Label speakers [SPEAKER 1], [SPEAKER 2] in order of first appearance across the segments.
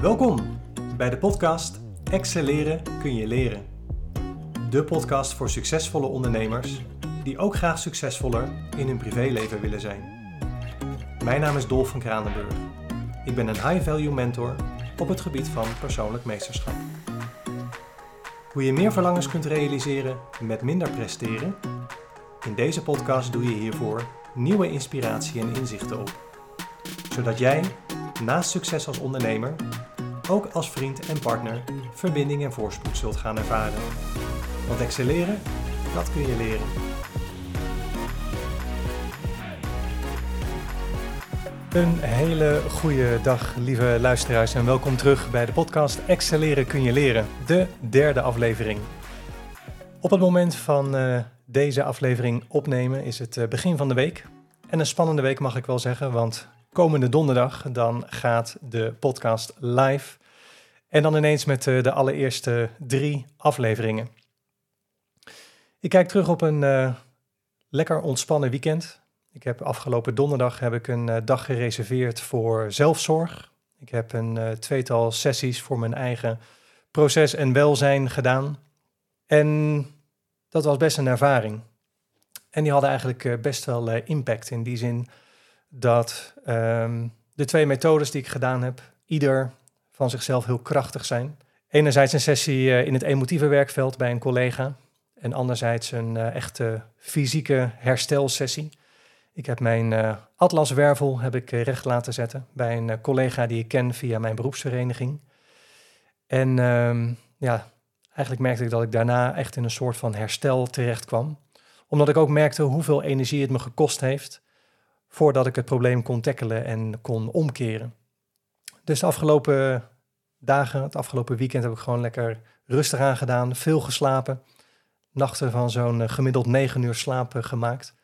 [SPEAKER 1] Welkom bij de podcast Excelleren kun je leren. De podcast voor succesvolle ondernemers die ook graag succesvoller in hun privéleven willen zijn. Mijn naam is Dolf van Kranenburg. Ik ben een high-value mentor op het gebied van persoonlijk meesterschap. Hoe je meer verlangens kunt realiseren met minder presteren? In deze podcast doe je hiervoor nieuwe inspiratie en inzichten op. Zodat jij, naast succes als ondernemer, ook als vriend en partner verbinding en voorspoed zult gaan ervaren. Want excelleren, dat kun je leren. Een hele goede dag, lieve luisteraars, en welkom terug bij de podcast Excelleren kun je leren, de derde aflevering. Op het moment van uh, deze aflevering opnemen is het uh, begin van de week. En een spannende week mag ik wel zeggen, want komende donderdag dan gaat de podcast live. En dan ineens met uh, de allereerste drie afleveringen. Ik kijk terug op een lekker ontspannen weekend. Ik heb afgelopen donderdag heb ik een uh, dag gereserveerd voor zelfzorg. Ik heb een tweetal sessies voor mijn eigen proces en welzijn gedaan. En dat was best een ervaring. En die hadden eigenlijk best wel impact in die zin dat um, de twee methodes die ik gedaan heb, ieder van zichzelf heel krachtig zijn. Enerzijds een sessie in het emotieve werkveld bij een collega en anderzijds een echte fysieke herstelsessie. Ik heb mijn uh, atlaswervel heb ik, recht laten zetten bij een collega die ik ken via mijn beroepsvereniging. En um, ja, eigenlijk merkte ik dat ik daarna echt in een soort van herstel terecht kwam. Omdat ik ook merkte hoeveel energie het me gekost heeft voordat ik het probleem kon tackelen en kon omkeren. Dus de afgelopen dagen, het afgelopen weekend heb ik gewoon lekker rustig aangedaan, veel geslapen. Nachten van zo'n gemiddeld negen uur slaap gemaakt.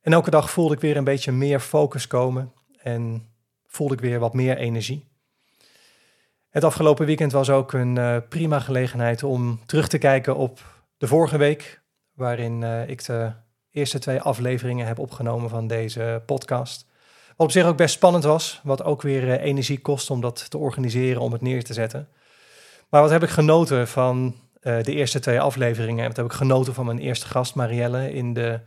[SPEAKER 1] En elke dag voelde ik weer een beetje meer focus komen en voelde ik weer wat meer energie. Het afgelopen weekend was ook een uh, prima gelegenheid om terug te kijken op de vorige week, waarin ik de eerste twee afleveringen heb opgenomen van deze podcast. Wat op zich ook best spannend was, wat ook weer uh, energie kost om dat te organiseren, om het neer te zetten. Maar wat heb ik genoten van de eerste twee afleveringen? Wat heb ik genoten van mijn eerste gast, Marielle, in de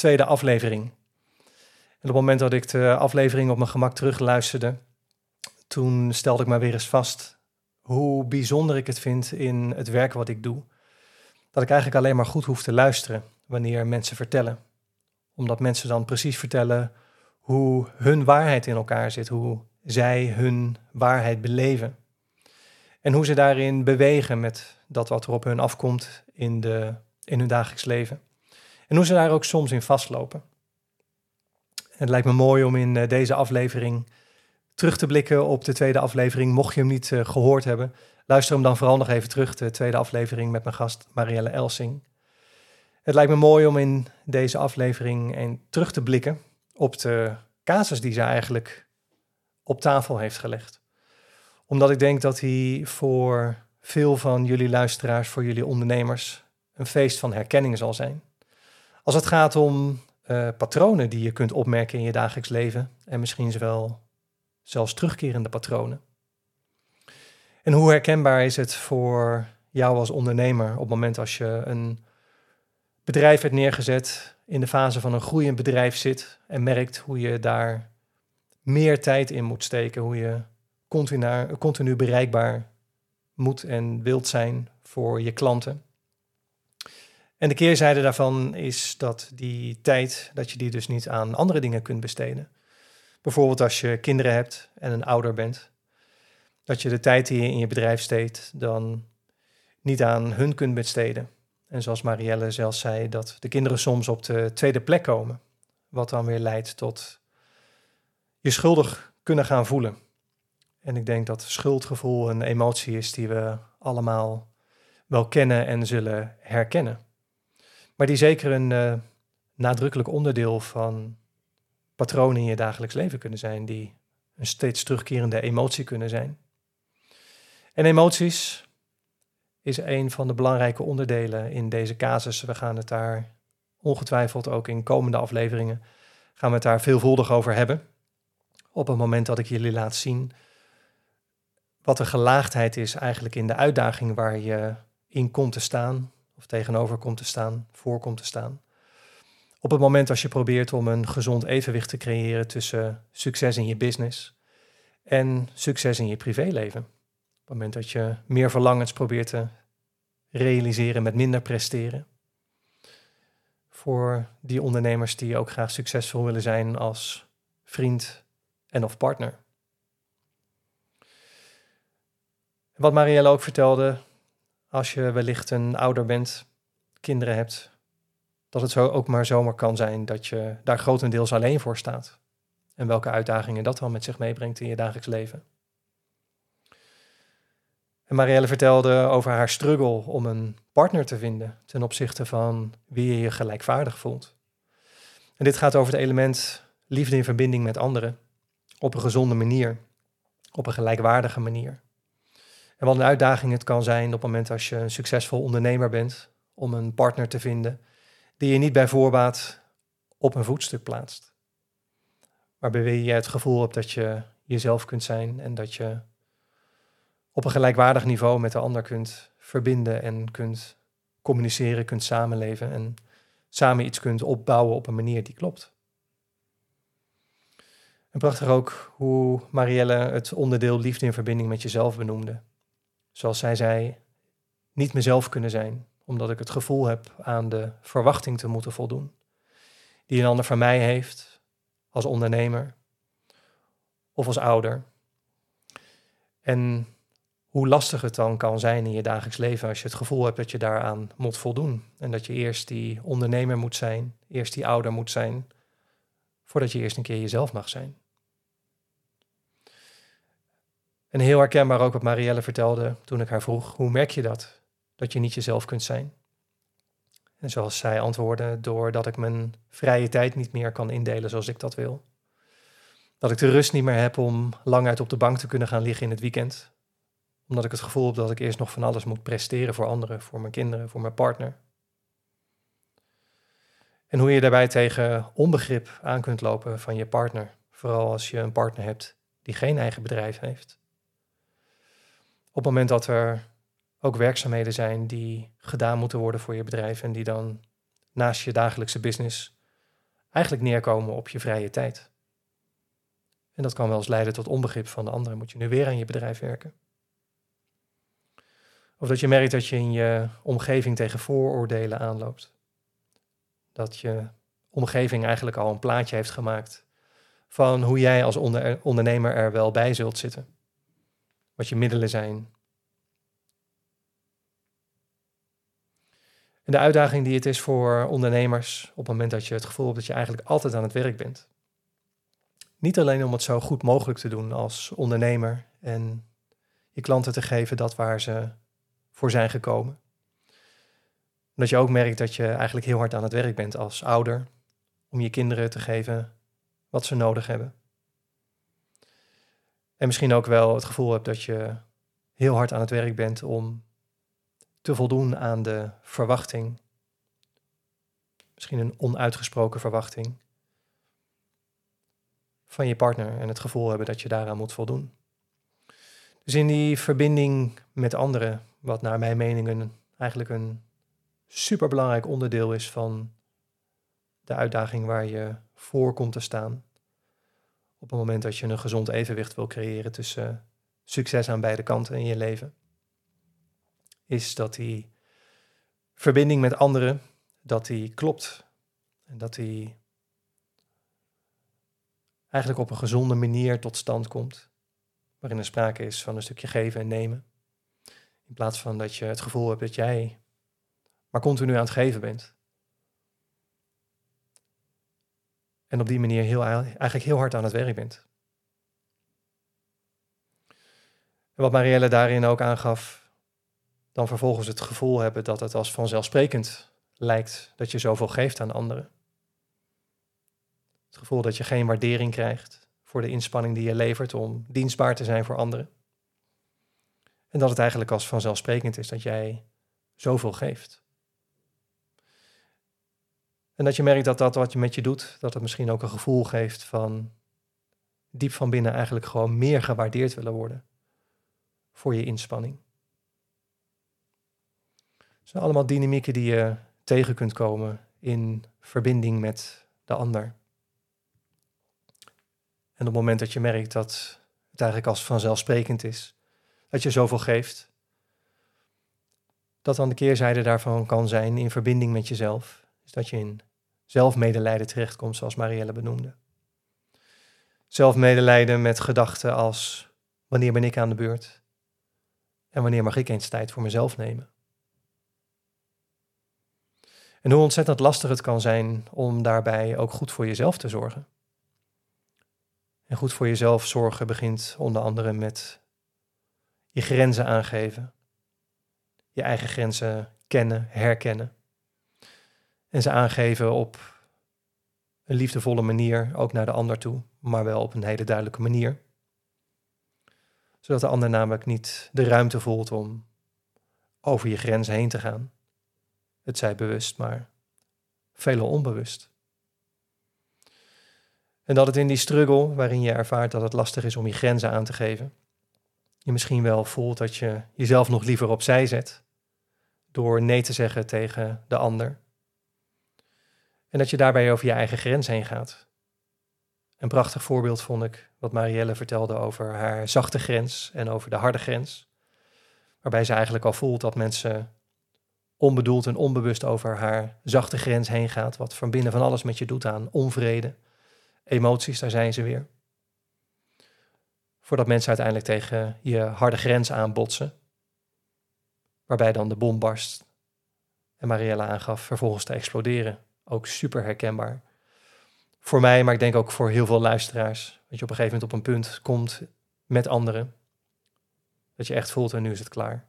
[SPEAKER 1] tweede aflevering. En op het moment dat ik de aflevering op mijn gemak terugluisterde, toen stelde ik me weer eens vast hoe bijzonder ik het vind in het werk wat ik doe. Dat ik eigenlijk alleen maar goed hoef te luisteren wanneer mensen vertellen. Omdat mensen dan precies vertellen hoe hun waarheid in elkaar zit, hoe zij hun waarheid beleven. En hoe ze daarin bewegen met dat wat er op hun afkomt in, de, in hun dagelijks leven. En hoe ze daar ook soms in vastlopen. Het lijkt me mooi om in eh, deze aflevering terug te blikken op de tweede aflevering. Mocht je hem niet uh, gehoord hebben, luister hem dan vooral nog even terug, de tweede aflevering met mijn gast Marielle Elsing. Het lijkt me mooi om in deze aflevering terug te blikken op de casus die ze eigenlijk op tafel heeft gelegd. Omdat ik denk dat hij voor veel van jullie luisteraars, voor jullie ondernemers, een feest van herkenning zal zijn. Als het gaat om uh, patronen die je kunt opmerken in je dagelijks leven en misschien wel zelfs terugkerende patronen. En hoe herkenbaar is het voor jou als ondernemer op het moment als je een bedrijf hebt neergezet, in de fase van een groeiend bedrijf zit en merkt hoe je daar meer tijd in moet steken, hoe je continu, continu bereikbaar moet en wilt zijn voor je klanten. En de keerzijde daarvan is dat die tijd, dat je die dus niet aan andere dingen kunt besteden. Bijvoorbeeld als je kinderen hebt en een ouder bent. Dat je de tijd die je in je bedrijf steekt dan niet aan hun kunt besteden. En zoals Marielle zelfs zei, dat de kinderen soms op de tweede plek komen. Wat dan weer leidt tot je schuldig kunnen gaan voelen. En ik denk dat schuldgevoel een emotie is die we allemaal wel kennen en zullen herkennen. Maar die zeker een uh, nadrukkelijk onderdeel van patronen in je dagelijks leven kunnen zijn, die een steeds terugkerende emotie kunnen zijn. En emoties is een van de belangrijke onderdelen in deze casus. We gaan het daar ongetwijfeld ook in komende afleveringen gaan we het daar veelvuldig over hebben. Op het moment dat ik jullie laat zien wat de gelaagdheid is eigenlijk in de uitdaging waar je in komt te staan, of tegenover komt te staan, voor komt te staan. Op het moment als je probeert om een gezond evenwicht te creëren tussen succes in je business en succes in je privéleven. Het moment dat je meer verlangens probeert te realiseren met minder presteren. Voor die ondernemers die ook graag succesvol willen zijn als vriend en of partner. Wat Marielle ook vertelde, als je wellicht een ouder bent, kinderen hebt, dat het zo ook maar zomaar kan zijn dat je daar grotendeels alleen voor staat. En welke uitdagingen dat dan met zich meebrengt in je dagelijks leven. En Marielle vertelde over haar struggle om een partner te vinden ten opzichte van wie je je gelijkwaardig voelt. En dit gaat over het element liefde in verbinding met anderen op een gezonde manier, op een gelijkwaardige manier. En wat een uitdaging het kan zijn op het moment als je een succesvol ondernemer bent, om een partner te vinden die je niet bij voorbaat op een voetstuk plaatst. Waarbij je het gevoel hebt dat je jezelf kunt zijn en dat je op een gelijkwaardig niveau met de ander kunt verbinden en kunt communiceren, kunt samenleven en samen iets kunt opbouwen op een manier die klopt. En prachtig ook hoe Marielle het onderdeel liefde in verbinding met jezelf benoemde. Zoals zij zei, niet mezelf kunnen zijn, omdat ik het gevoel heb aan de verwachting te moeten voldoen. Die een ander van mij heeft, als ondernemer of als ouder. En hoe lastig het dan kan zijn in je dagelijks leven als je het gevoel hebt dat je daaraan moet voldoen. En dat je eerst die ondernemer moet zijn, eerst die ouder moet zijn, voordat je eerst een keer jezelf mag zijn. En heel herkenbaar ook wat Marielle vertelde toen ik haar vroeg, hoe merk je dat? Dat je niet jezelf kunt zijn. En zoals zij antwoordde, doordat ik mijn vrije tijd niet meer kan indelen zoals ik dat wil. Dat ik de rust niet meer heb om lang uit op de bank te kunnen gaan liggen in het weekend. Omdat ik het gevoel heb dat ik eerst nog van alles moet presteren voor anderen, voor mijn kinderen, voor mijn partner. En hoe je daarbij tegen onbegrip aan kunt lopen van je partner. Vooral als je een partner hebt die geen eigen bedrijf heeft. Op het moment dat er ook werkzaamheden zijn die gedaan moeten worden voor je bedrijf en die dan naast je dagelijkse business eigenlijk neerkomen op je vrije tijd. En dat kan wel eens leiden tot onbegrip van de anderen. Moet je nu weer aan je bedrijf werken? Of dat je merkt dat je in je omgeving tegen vooroordelen aanloopt. Dat je omgeving eigenlijk al een plaatje heeft gemaakt van hoe jij als ondernemer er wel bij zult zitten wat je middelen zijn. En de uitdaging die het is voor ondernemers op het moment dat je het gevoel hebt dat je eigenlijk altijd aan het werk bent. Niet alleen om het zo goed mogelijk te doen als ondernemer en je klanten te geven dat waar ze voor zijn gekomen. Dat je ook merkt dat je eigenlijk heel hard aan het werk bent als ouder om je kinderen te geven wat ze nodig hebben. En misschien ook wel het gevoel hebt dat je heel hard aan het werk bent om te voldoen aan de verwachting. Misschien een onuitgesproken verwachting van je partner en het gevoel hebben dat je daaraan moet voldoen. Dus in die verbinding met anderen, wat naar mijn mening een, eigenlijk een superbelangrijk onderdeel is van de uitdaging waar je voor komt te staan, op het moment dat je een gezond evenwicht wil creëren tussen succes aan beide kanten in je leven, is dat die verbinding met anderen, dat die klopt. En dat die eigenlijk op een gezonde manier tot stand komt, waarin er sprake is van een stukje geven en nemen. In plaats van dat je het gevoel hebt dat jij maar continu aan het geven bent. En op die manier heel, eigenlijk heel hard aan het werk bent. En wat Marielle daarin ook aangaf, dan vervolgens het gevoel hebben dat het als vanzelfsprekend lijkt dat je zoveel geeft aan anderen. Het gevoel dat je geen waardering krijgt voor de inspanning die je levert om dienstbaar te zijn voor anderen. En dat het eigenlijk als vanzelfsprekend is dat jij zoveel geeft. En dat je merkt dat dat wat je met je doet, dat het misschien ook een gevoel geeft van diep van binnen eigenlijk gewoon meer gewaardeerd willen worden. voor je inspanning. Het zijn allemaal dynamieken die je tegen kunt komen in verbinding met de ander. En op het moment dat je merkt dat het eigenlijk als vanzelfsprekend is, dat je zoveel geeft, dat dan de keerzijde daarvan kan zijn in verbinding met jezelf, is dat je in zelfmedelijden terechtkomt, zoals Marielle benoemde. Zelfmedelijden met gedachten als wanneer ben ik aan de beurt en wanneer mag ik eens tijd voor mezelf nemen. En hoe ontzettend lastig het kan zijn om daarbij ook goed voor jezelf te zorgen. En goed voor jezelf zorgen begint onder andere met je grenzen aangeven, je eigen grenzen kennen, herkennen en ze aangeven op een liefdevolle manier, ook naar de ander toe, maar wel op een hele duidelijke manier. Zodat de ander namelijk niet de ruimte voelt om over je grenzen heen te gaan. Het zij bewust, maar veelal onbewust. En dat het in die struggle, waarin je ervaart dat het lastig is om je grenzen aan te geven, je misschien wel voelt dat je jezelf nog liever opzij zet door nee te zeggen tegen de ander. En dat je daarbij over je eigen grens heen gaat. Een prachtig voorbeeld vond ik wat Marielle vertelde over haar zachte grens en over de harde grens. Waarbij ze eigenlijk al voelt dat mensen onbedoeld en onbewust over haar zachte grens heen gaat. Wat van binnen van alles met je doet aan onvrede, emoties, daar zijn ze weer. Voordat mensen uiteindelijk tegen je harde grens aanbotsen. Waarbij dan de bom barst. En Marielle aangaf vervolgens te exploderen. Ook super herkenbaar. Voor mij, maar ik denk ook voor heel veel luisteraars. Dat je op een gegeven moment op een punt komt met anderen. Dat je echt voelt en nu is het klaar.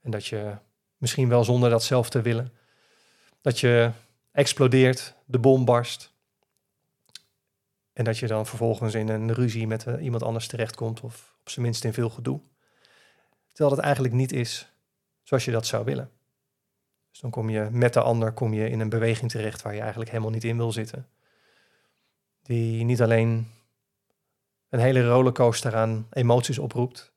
[SPEAKER 1] En dat je misschien wel zonder dat zelf te willen. Dat je explodeert, de bom barst. En dat je dan vervolgens in een ruzie met uh, iemand anders terechtkomt. Of op zijn minst in veel gedoe. Terwijl het eigenlijk niet is zoals je dat zou willen. Dus dan kom je met de ander kom je in een beweging terecht waar je eigenlijk helemaal niet in wil zitten. Die niet alleen een hele rollercoaster aan emoties oproept,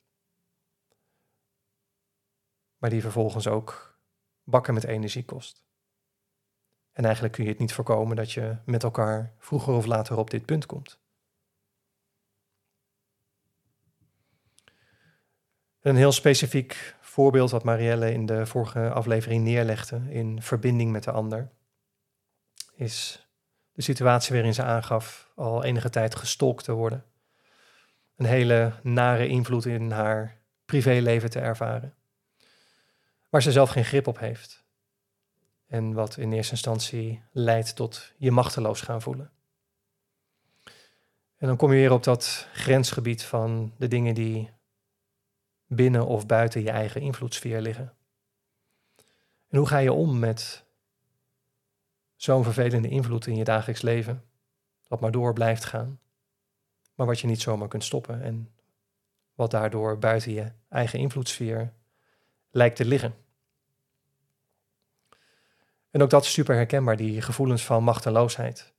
[SPEAKER 1] maar die vervolgens ook bakken met energie kost. En eigenlijk kun je het niet voorkomen dat je met elkaar vroeger of later op dit punt komt. Een heel specifiek voorbeeld wat Marielle in de vorige aflevering neerlegde in verbinding met de ander, is de situatie waarin ze aangaf al enige tijd gestolkt te worden. Een hele nare invloed in haar privéleven te ervaren, waar ze zelf geen grip op heeft. En wat in eerste instantie leidt tot je machteloos gaan voelen. En dan kom je weer op dat grensgebied van de dingen die binnen of buiten je eigen invloedssfeer liggen? En hoe ga je om met zo'n vervelende invloed in je dagelijks leven, wat maar door blijft gaan, maar wat je niet zomaar kunt stoppen en wat daardoor buiten je eigen invloedssfeer lijkt te liggen? En ook dat is super herkenbaar, die gevoelens van machteloosheid.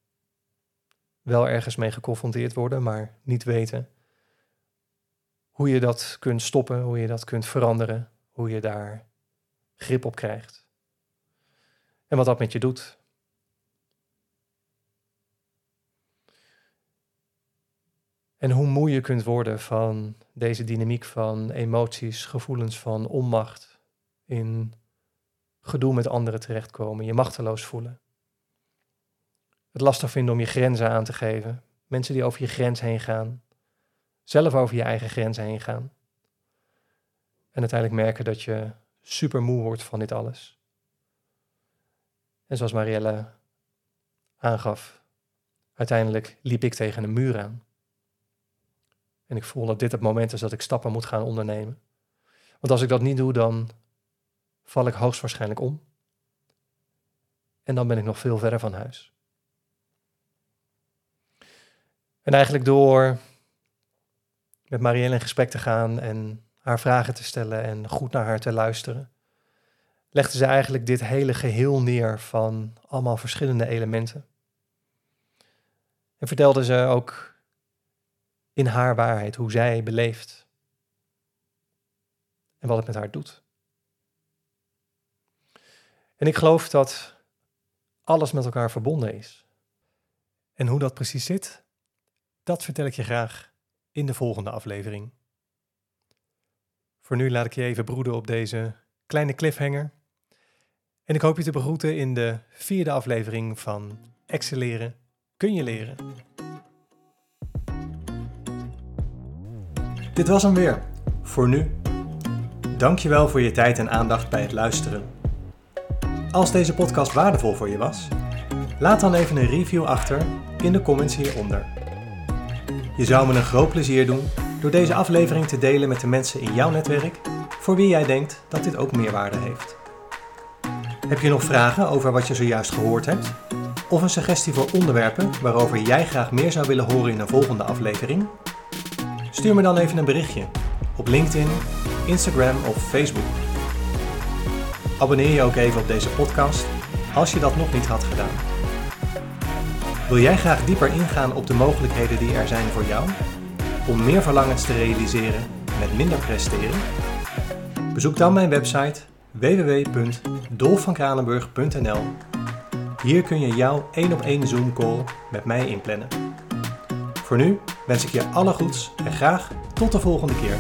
[SPEAKER 1] Wel ergens mee geconfronteerd worden, maar niet weten hoe je dat kunt stoppen, hoe je dat kunt veranderen, hoe je daar grip op krijgt. En wat dat met je doet. En hoe moe je kunt worden van deze dynamiek van emoties, gevoelens van onmacht, in gedoe met anderen terechtkomen, je machteloos voelen. Het lastig vinden om je grenzen aan te geven, mensen die over je grens heen gaan, zelf over je eigen grenzen heen gaan. En uiteindelijk merken dat je super moe wordt van dit alles. En zoals Marielle aangaf, uiteindelijk liep ik tegen een muur aan. En ik voel dat dit het moment is dat ik stappen moet gaan ondernemen. Want als ik dat niet doe, dan val ik hoogstwaarschijnlijk om. En dan ben ik nog veel verder van huis. En eigenlijk door met Marielle in gesprek te gaan en haar vragen te stellen en goed naar haar te luisteren, legde ze eigenlijk dit hele geheel neer van allemaal verschillende elementen. En vertelde ze ook in haar waarheid hoe zij beleeft en wat het met haar doet. En ik geloof dat alles met elkaar verbonden is. En hoe dat precies zit, dat vertel ik je graag in de volgende aflevering. Voor nu laat ik je even broeden op deze kleine cliffhanger. En ik hoop je te begroeten in de vierde aflevering van Excelleren kun je leren. Dit was hem weer. Voor nu. Dankjewel voor je tijd en aandacht bij het luisteren. Als deze podcast waardevol voor je was, laat dan even een review achter in de comments hieronder. Je zou me een groot plezier doen door deze aflevering te delen met de mensen in jouw netwerk voor wie jij denkt dat dit ook meerwaarde heeft. Heb je nog vragen over wat je zojuist gehoord hebt? Of een suggestie voor onderwerpen waarover jij graag meer zou willen horen in een volgende aflevering? Stuur me dan even een berichtje op LinkedIn, Instagram of Facebook. Abonneer je ook even op deze podcast als je dat nog niet had gedaan. Wil jij graag dieper ingaan op de mogelijkheden die er zijn voor jou om meer verlangens te realiseren met minder presteren? Bezoek dan mijn website www.dolfvankranenburg.nl. Hier kun je jouw 1 op 1 Zoom call met mij inplannen. Voor nu wens ik je alle goeds en graag tot de volgende keer.